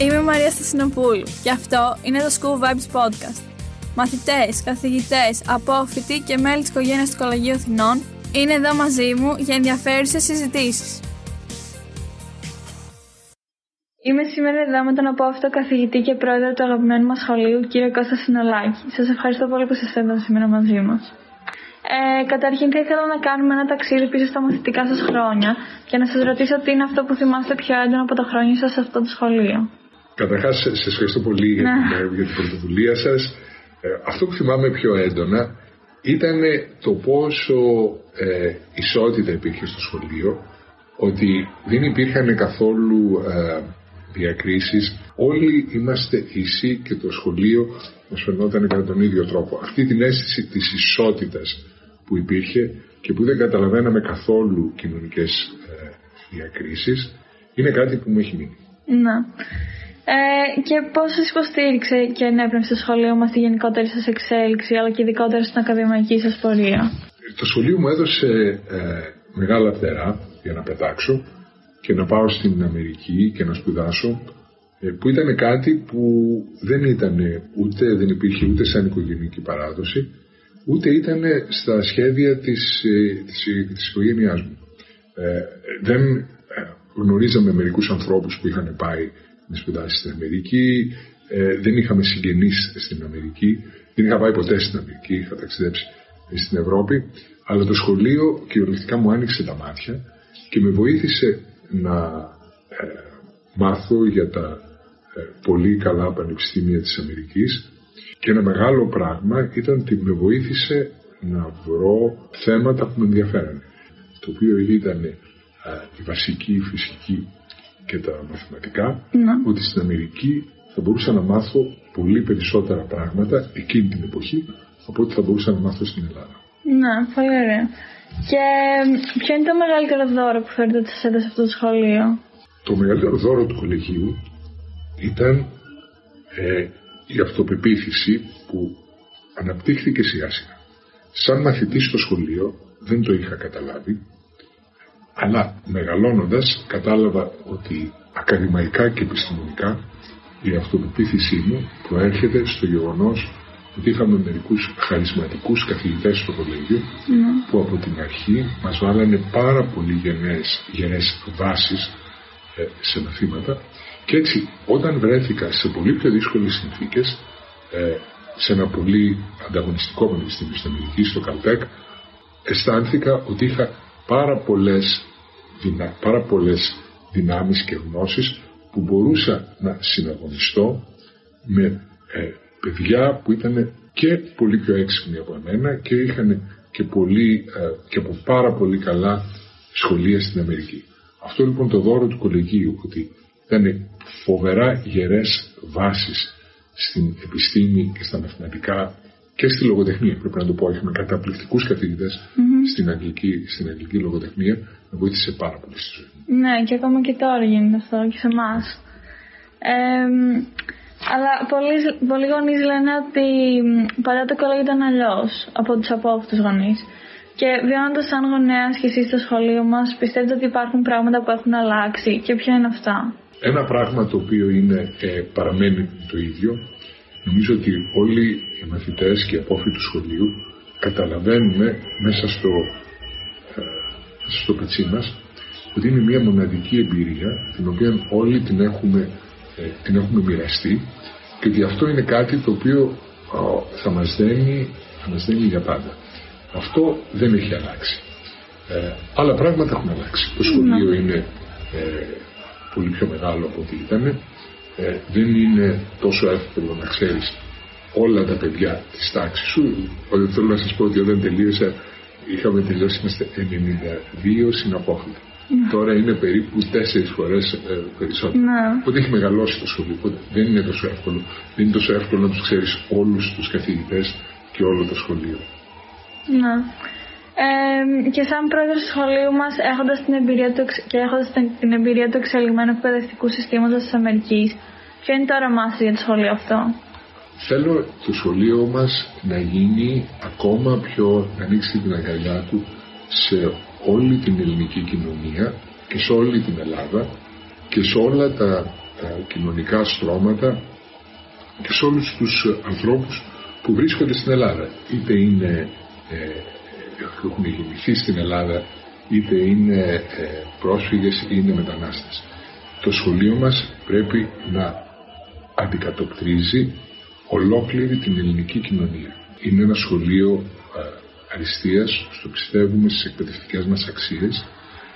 Είμαι η Μαρία Στασινοπούλου και αυτό είναι το School Vibes Podcast. Μαθητές, καθηγητές, απόφοιτοι και μέλη της οικογένειας του Κολεγίου Αθηνών είναι εδώ μαζί μου για ενδιαφέρουσες συζητήσεις. Είμαι σήμερα εδώ με τον απόφυτο καθηγητή και πρόεδρο του αγαπημένου μας σχολείου, κύριο Κώστα Συνολάκη. Σας ευχαριστώ πολύ που είστε εδώ σήμερα μαζί μας. Ε, καταρχήν θα ήθελα να κάνουμε ένα ταξίδι πίσω στα μαθητικά σας χρόνια και να σας ρωτήσω τι είναι αυτό που θυμάστε πιο έντονα από τα χρόνια σας σε αυτό το σχολείο. Καταρχάς, σα ευχαριστώ πολύ για, Ναι. την, για την πρωτοβουλία σας. αυτό που θυμάμαι πιο έντονα ήταν το πόσο ε, ισότητα υπήρχε στο σχολείο, ότι δεν υπήρχαν καθόλου ε, διακρίσεις. Όλοι είμαστε ίσοι και το σχολείο μας φαινόταν κατά τον ίδιο τρόπο. Αυτή την αίσθηση της ισότητας που υπήρχε και που δεν καταλαβαίναμε καθόλου κοινωνικές ε, διακρίσεις είναι κάτι που μου έχει μείνει. Ναι. Ε, και πώς σας υποστήριξε και ενέπνευσε το σχολείο μας τη γενικότερη σας εξέλιξη αλλά και ειδικότερα στην ακαδημαϊκή σας πορεία; Το σχολείο μου έδωσε ε, μεγάλα φτερά για να πετάξω και να πάω στην Αμερική και να σπουδάσω ε, που ήταν κάτι που δεν ήταν ούτε δεν υπήρχε ούτε σαν οικογενειακή παράδοση ούτε ήταν στα σχέδια της, ε, της, της οικογένειάς μου. Ε, δεν ε, γνωρίζαμε μερικούς ανθρώπους που είχαν πάει να σπουδάσεις στην Αμερική, ε, δεν είχαμε συγγενείς στην Αμερική, δεν είχα πάει ποτέ στην Αμερική, είχα ταξιδέψει στην Ευρώπη, αλλά το σχολείο κυριολεκτικά μου άνοιξε τα μάτια και με βοήθησε να ε, μάθω για τα ε, πολύ καλά πανεπιστήμια της Αμερικής. Και ένα μεγάλο πράγμα ήταν ότι με βοήθησε να βρω θέματα που με ενδιαφέρανε. Το οποίο ήταν ε, η βασική φυσική και τα μαθηματικά Ναι. ότι στην Αμερική θα μπορούσα να μάθω πολύ περισσότερα πράγματα εκείνη την εποχή από ό,τι θα μπορούσα να μάθω στην Ελλάδα. Ναι, πολύ ωραία. Και ποιο είναι το μεγαλύτερο δώρο που θεωρείτε ότι σας έδωσε αυτό το σχολείο; Το μεγαλύτερο δώρο του κολεγίου ήταν ε, η αυτοπεποίθηση που αναπτύχθηκε σιγά σιγά. Σαν μαθητής στο σχολείο δεν το είχα καταλάβει, αλλά μεγαλώνοντας κατάλαβα ότι ακαδημαϊκά και επιστημονικά η αυτοπεποίθησή μου προέρχεται στο γεγονός ότι είχαμε μερικούς χαρισματικούς καθηγητές στο κολέγιο που από την αρχή μας βάλανε πάρα πολύ γενναίες, γενναίες βάσεις ε, σε μαθήματα. Και έτσι όταν βρέθηκα σε πολύ πιο δύσκολες συνθήκες ε, σε ένα πολύ ανταγωνιστικό πανεπιστήμιο στην Αμερική, στο Καλτέκ αισθάνθηκα ότι είχα πάρα πολλές, δυνα, πάρα πολλές δυνάμεις και γνώσεις που μπορούσα να συναγωνιστώ με ε, παιδιά που ήταν και πολύ πιο έξυπνοι από εμένα και είχαν και, πολύ, ε, και από πάρα πολύ καλά σχολεία στην Αμερική. Αυτό λοιπόν το δώρο του κολεγίου ότι ήταν φοβερά γερές βάσεις στην επιστήμη και στα μαθηματικά και στη λογοτεχνία. Πρέπει να το πω, είχαμε καταπληκτικούς καθηγητές στην, αγγλική, στην αγγλική λογοτεχνία. Με βοήθησε πάρα πολύ στη ζωή μου. Ναι, και ακόμα και τώρα γίνεται αυτό και σε εμάς. αλλά πολλοί, πολλοί γονείς λένε ότι μ, παλιά το κολέγιο ήταν αλλιώς από τους απόφυτους γονείς. Και βιώνοντας σαν γονέας και εσείς στο σχολείο μας, πιστεύετε ότι υπάρχουν πράγματα που έχουν αλλάξει και ποια είναι αυτά; Ένα πράγμα το οποίο είναι, ε, παραμένει το ίδιο, νομίζω ότι όλοι οι μαθητές και οι απόφοιτοι του σχολείου καταλαβαίνουμε μέσα στο, ε, μέσα στο πετσί μας ότι είναι μια μοναδική εμπειρία την οποία όλοι την έχουμε, ε, την έχουμε μοιραστεί και ότι αυτό είναι κάτι το οποίο ε, θα μας δένει, θα μας δένει για πάντα. Αυτό δεν έχει αλλάξει. Ε, άλλα πράγματα έχουν αλλάξει. Το σχολείο είναι ε, πολύ πιο μεγάλο από ό,τι ήταν. Ε, δεν είναι τόσο εύκολο να ξέρεις όλα τα παιδιά της τάξης σου. Όταν θέλω να σας πω ότι όταν τελείωσα είχαμε τελειώσει είμαστε 92 συναπόφοιτοι. Τώρα είναι περίπου τέσσερις φορές ε, περισσότερο. Ναι. Οπότε έχει μεγαλώσει το σχολείο. Οπότε δεν είναι τόσο εύκολο. Δεν είναι τόσο εύκολο να τους ξέρεις όλους τους καθηγητές και όλο το σχολείο. Ναι. Ε, και σαν πρόεδρος του σχολείου μας, έχοντας την εμπειρία του, εξ- και έχοντας την, την εμπειρία του εξελιγμένου εκπαιδευτικού συστήματος της Αμερικής, ποιο είναι το όραμά σας για το σχολείο αυτό; Θέλω το σχολείο μας να γίνει ακόμα πιο, να ανοίξει την αγκαλιά του σε όλη την ελληνική κοινωνία και σε όλη την Ελλάδα και σε όλα τα τα κοινωνικά στρώματα και σε όλους τους ανθρώπους που βρίσκονται στην Ελλάδα. Είτε είναι ε, έχουν γεννηθεί στην Ελλάδα, είτε είναι ε, πρόσφυγες είτε είναι μετανάστες. Το σχολείο μας πρέπει να αντικατοπτρίζει ολόκληρη την ελληνική κοινωνία. Είναι ένα σχολείο ε, αριστείας, στο πιστεύουμε στις εκπαιδευτικές μας αξίες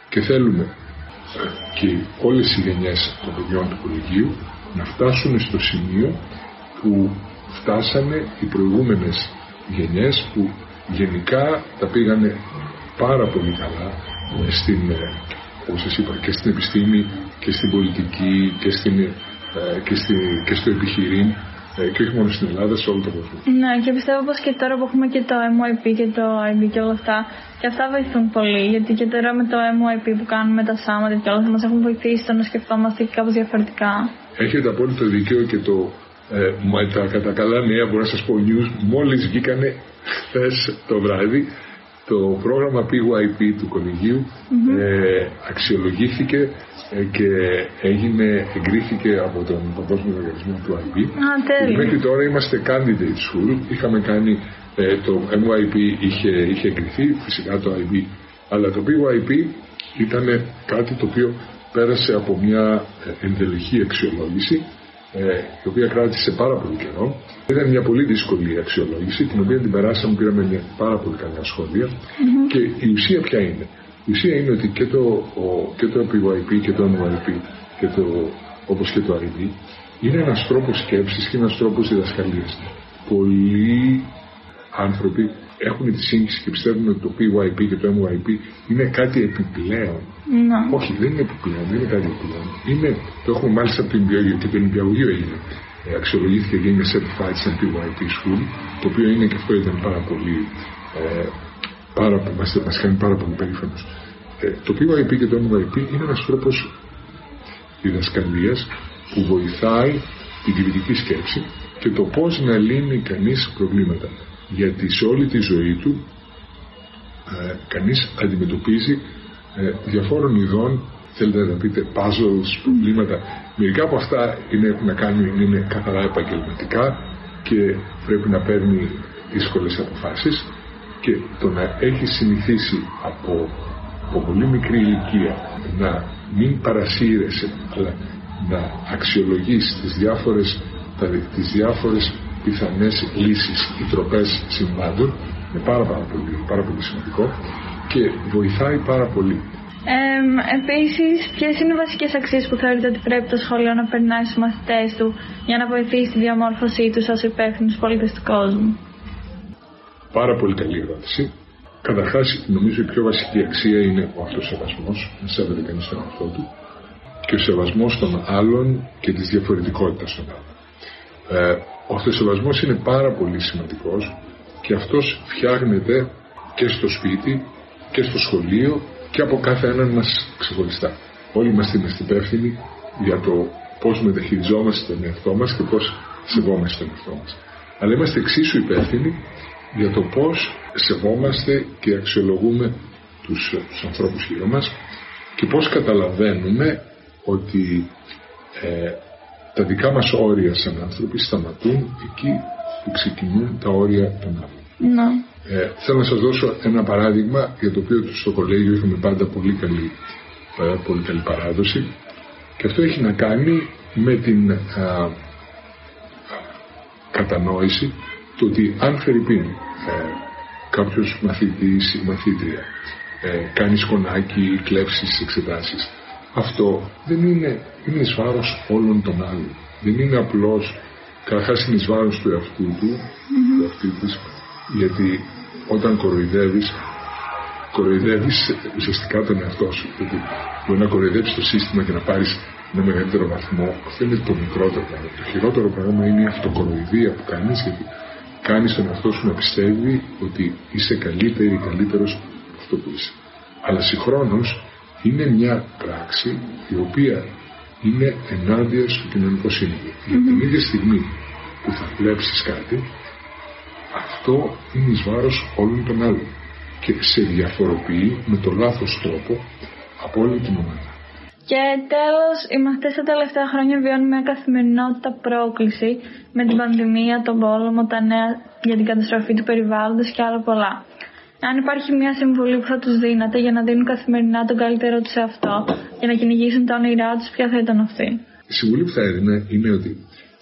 και θέλουμε και όλες οι γενιές των παιδιών του κολεγίου να φτάσουν στο σημείο που φτάσανε οι προηγούμενες γενιές που γενικά τα πήγανε πάρα πολύ καλά στην, ε, όπως σας είπα, και στην επιστήμη και στην πολιτική και, στην, ε, και, στη, και στο επιχειρήν ε, και όχι μόνο στην Ελλάδα, σε όλο τον κόσμο. Ναι, και πιστεύω πως και τώρα που έχουμε και το MYP και το IB και όλα αυτά, και αυτά βοηθούν πολύ. Γιατί και τώρα με το MYP που κάνουμε τα σάματα και όλα θα μας έχουν βοηθήσει στο να σκεφτόμαστε και κάπως διαφορετικά. Έχετε απόλυτο δικαίω και το ε, τα κατά καλά νέα, μπορώ να σας πω news, μόλις βγήκανε χθες το βράδυ το πρόγραμμα PYP του κολεγιου ε, αξιολογήθηκε ε, και έγινε, εγκρίθηκε από τον Παγκόσμιο Οργανισμό του IB. Α, Μέχρι τώρα είμαστε candidate school. Είχαμε κάνει ε, το MYP είχε, είχε εγκριθεί, φυσικά το IB. Αλλά το PYP ήταν κάτι το οποίο πέρασε από μια ε, ενδελεχή αξιολόγηση ε, η οποία κράτησε πάρα πολύ καιρό. Ήταν μια πολύ δύσκολη αξιολόγηση, την οποία την περάσαμε, πήραμε μια πάρα πολύ καλά σχόλια. Και η ουσία ποια είναι; Η ουσία είναι ότι και το, ο, και το PYP και το NYP και το, όπως και το RD είναι ένας τρόπος σκέψης και ένας τρόπος διδασκαλίας. Πολλοί άνθρωποι έχουν τη σύγχυση και πιστεύουν ότι το PYP και το MYP είναι κάτι επιπλέον. Ναι. Όχι, δεν είναι επιπλέον, δεν είναι κάτι επιπλέον. Είναι, το έχουμε μάλιστα από την και το νηπιαγωγείο έγινε. Ε, αξιολογήθηκε και είναι certified σαν PYP school, το οποίο είναι και αυτό ήταν πάρα πολύ. Ε, πάρα, μας, μας κάνει πάρα πολύ περήφανος. Ε, το PYP και το MYP είναι ένας τρόπος διδασκαλίας που βοηθάει την κριτική σκέψη και το πώς να λύνει κανείς προβλήματα γιατί σε όλη τη ζωή του ε, κανείς αντιμετωπίζει ε, διαφόρων ειδών θέλετε να πείτε puzzles, προβλήματα. Μερικά από αυτά είναι, έχουν να κάνουν είναι καθαρά επαγγελματικά και πρέπει να παίρνει δύσκολες αποφάσεις και το να έχει συνηθίσει από, από πολύ μικρή ηλικία να μην παρασύρεσαι αλλά να αξιολογείς τις διάφορες, τα, τις διάφορες πιθανές λύσεις ή τροπές συμβάντων είναι πάρα, πάρα, πολύ, πάρα πολύ σημαντικό και βοηθάει πάρα πολύ. Ε, Επίσης, ποιες είναι οι βασικές αξίες που θεωρείτε ότι πρέπει το σχολείο να περνάει στους μαθητές του για να βοηθήσει τη διαμόρφωσή τους ως υπεύθυνους πολίτες του κόσμου; Πάρα πολύ καλή ερώτηση. Καταρχάς, νομίζω η πιο βασική αξία είναι ο αυτοσεβασμός, να σέβεται κανείς τον εαυτό του και ο σεβασμός των άλλων και της διαφορετικότητας των άλλων. Ε, ο αυτοσεβασμός είναι πάρα πολύ σημαντικός και αυτός φτιάχνεται και στο σπίτι και στο σχολείο και από κάθε έναν μας ξεχωριστά. Όλοι είμαστε υπεύθυνοι για το πώς μεταχειριζόμαστε τον εαυτό μας και πώς σεβόμαστε τον εαυτό μας. Αλλά είμαστε εξίσου υπεύθυνοι για το πώς σεβόμαστε και αξιολογούμε τους, τους ανθρώπους γύρω μας και πώς καταλαβαίνουμε ότι ε, τα δικά μας όρια σαν άνθρωποι σταματούν εκεί που ξεκινούν τα όρια των άλλων. Ναι. Ε, θέλω να σας δώσω ένα παράδειγμα για το οποίο στο κολέγιο είχαμε πάντα πολύ καλή, ε, πολύ καλή παράδοση και αυτό έχει να κάνει με την α, κατανόηση το ότι αν Φερρυπίν ε, κάποιος μαθητής ή μαθήτρια ε, κάνει σκονάκι, κλέψεις εξετάσεις αυτό δεν είναι, είναι εις βάρος όλων των άλλων. Δεν είναι απλώς, καταρχάς είναι εις βάρος του εαυτού του, mm-hmm. του εαυτού της, γιατί όταν κοροϊδεύεις, κοροϊδεύεις ουσιαστικά τον εαυτό σου. Γιατί μπορεί να κοροϊδέψεις το σύστημα και να πάρεις ένα μεγαλύτερο βαθμό. Αυτό είναι το μικρότερο πράγμα. Το χειρότερο πράγμα είναι η αυτοκοροϊδία που κάνεις, γιατί κάνεις τον εαυτό σου να πιστεύει ότι είσαι καλύτερη ή καλύτερος από αυτό που είσαι. Αλλά συγχρόνως είναι μια πράξη η οποία είναι ενάντια στο κοινωνικό σύνολο. Mm-hmm. Για την ίδια στιγμή που θα βλέψεις κάτι, αυτό είναι εις βάρος όλων των άλλων και σε διαφοροποιεί με το λάθος τρόπο από όλη την ομάδα. Και τέλος, οι μαθητές τα τελευταία χρόνια βιώνουν μια καθημερινότητα πρόκληση με την πανδημία, τον πόλεμο, τα νέα για την καταστροφή του περιβάλλοντος και άλλα πολλά. Αν υπάρχει μια συμβουλή που θα τους δίνατε για να δίνουν καθημερινά τον καλύτερο τους σε αυτό, για να κυνηγήσουν τα όνειρά τους, ποια θα ήταν αυτή; Η συμβουλή που θα έδινα είναι ότι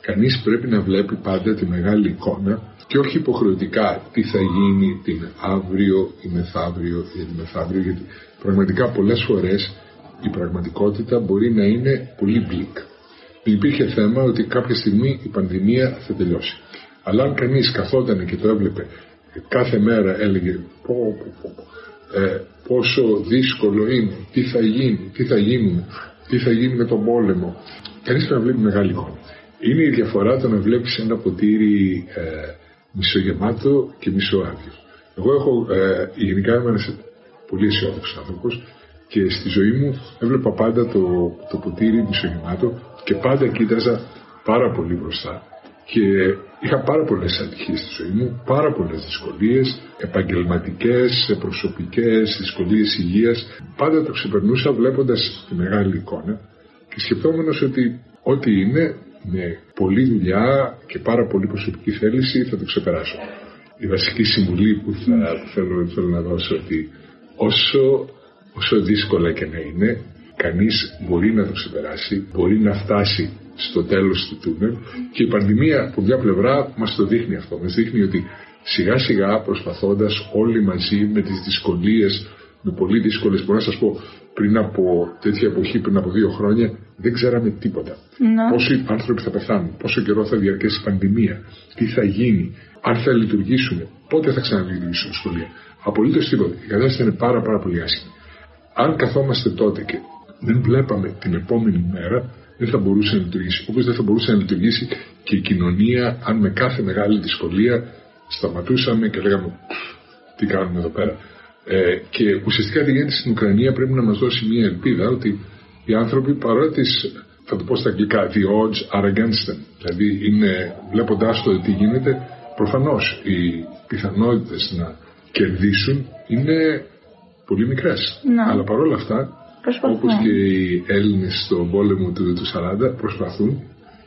κανείς πρέπει να βλέπει πάντα τη μεγάλη εικόνα και όχι υποχρεωτικά τι θα γίνει την αύριο ή μεθαύριο ή την μεθαύριο γιατί πραγματικά πολλές φορές η πραγματικότητα μπορεί να είναι πολύ μπλικ. Υπήρχε θέμα ότι κάποια στιγμή η πανδημία θα τελειώσει. Αλλά αν κανείς καθόταν και το έβλεπε κάθε μέρα έλεγε πω, πω, πω, ε, πόσο δύσκολο είναι, τι θα γίνει, τι θα γίνουμε, τι θα γίνει με τον πόλεμο. Κανείς πρέπει να βλέπει μεγάλη εικόνα. Είναι η διαφορά το να βλέπεις ένα ποτήρι ε, μισογεμάτο και μισοάδιο. Εγώ έχω, ε, γενικά είμαι ένας πολύ αισιόδοξος άνθρωπος και στη ζωή μου έβλεπα πάντα το, το ποτήρι μισογεμάτο και πάντα κοίταζα πάρα πολύ μπροστά. Και είχα πάρα πολλές ατυχίες στη ζωή μου, πάρα πολλές δυσκολίες, επαγγελματικές, προσωπικές, δυσκολίες υγείας. Πάντα το ξεπερνούσα βλέποντας τη μεγάλη εικόνα και σκεφτόμενος ότι ό,τι είναι με πολλή δουλειά και πάρα πολύ προσωπική θέληση θα το ξεπεράσω. Η βασική συμβουλή που θα θέλω, θέλω να δώσω ότι όσο όσο δύσκολα και να είναι, κανείς μπορεί να το ξεπεράσει, μπορεί να φτάσει στο τέλος του τούνελ και η πανδημία από μια πλευρά μας το δείχνει αυτό. Μας δείχνει ότι σιγά σιγά προσπαθώντας όλοι μαζί με τις δυσκολίες, με πολύ δύσκολες, μπορώ να σας πω πριν από τέτοια εποχή, πριν από δύο χρόνια, δεν ξέραμε τίποτα. Ναι. Πόσοι άνθρωποι θα πεθάνουν, πόσο καιρό θα διαρκέσει η πανδημία, τι θα γίνει, αν θα λειτουργήσουν, πότε θα ξαναλειτουργήσουν σχολεία. Απολύτως τίποτα. Η κατάσταση είναι πάρα, πάρα πολύ άσχημη. Αν καθόμαστε τότε και δεν βλέπαμε την επόμενη μέρα, δεν θα μπορούσε να λειτουργήσει. Όπως δεν θα μπορούσε να λειτουργήσει και η κοινωνία, αν με κάθε μεγάλη δυσκολία σταματούσαμε και λέγαμε τι κάνουμε εδώ πέρα. Ε, και ουσιαστικά τι γίνεται στην Ουκρανία πρέπει να μας δώσει μια ελπίδα ότι οι άνθρωποι παρότι θα το πω στα αγγλικά, the odds are against them. Δηλαδή είναι, βλέποντάς το τι γίνεται, προφανώς οι πιθανότητες να κερδίσουν είναι πολύ μικρές. Αλλά παρόλα αυτά, όπως και οι Έλληνες στον πόλεμο του, του 40, προσπαθούν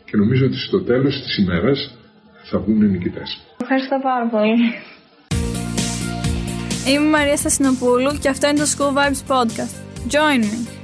και νομίζω ότι στο τέλος της ημέρας θα βγουν νικητές. Ευχαριστώ πάρα πολύ. Είμαι η Μαρία Στασινοπούλου και αυτό είναι το School Vibes Podcast. Join me!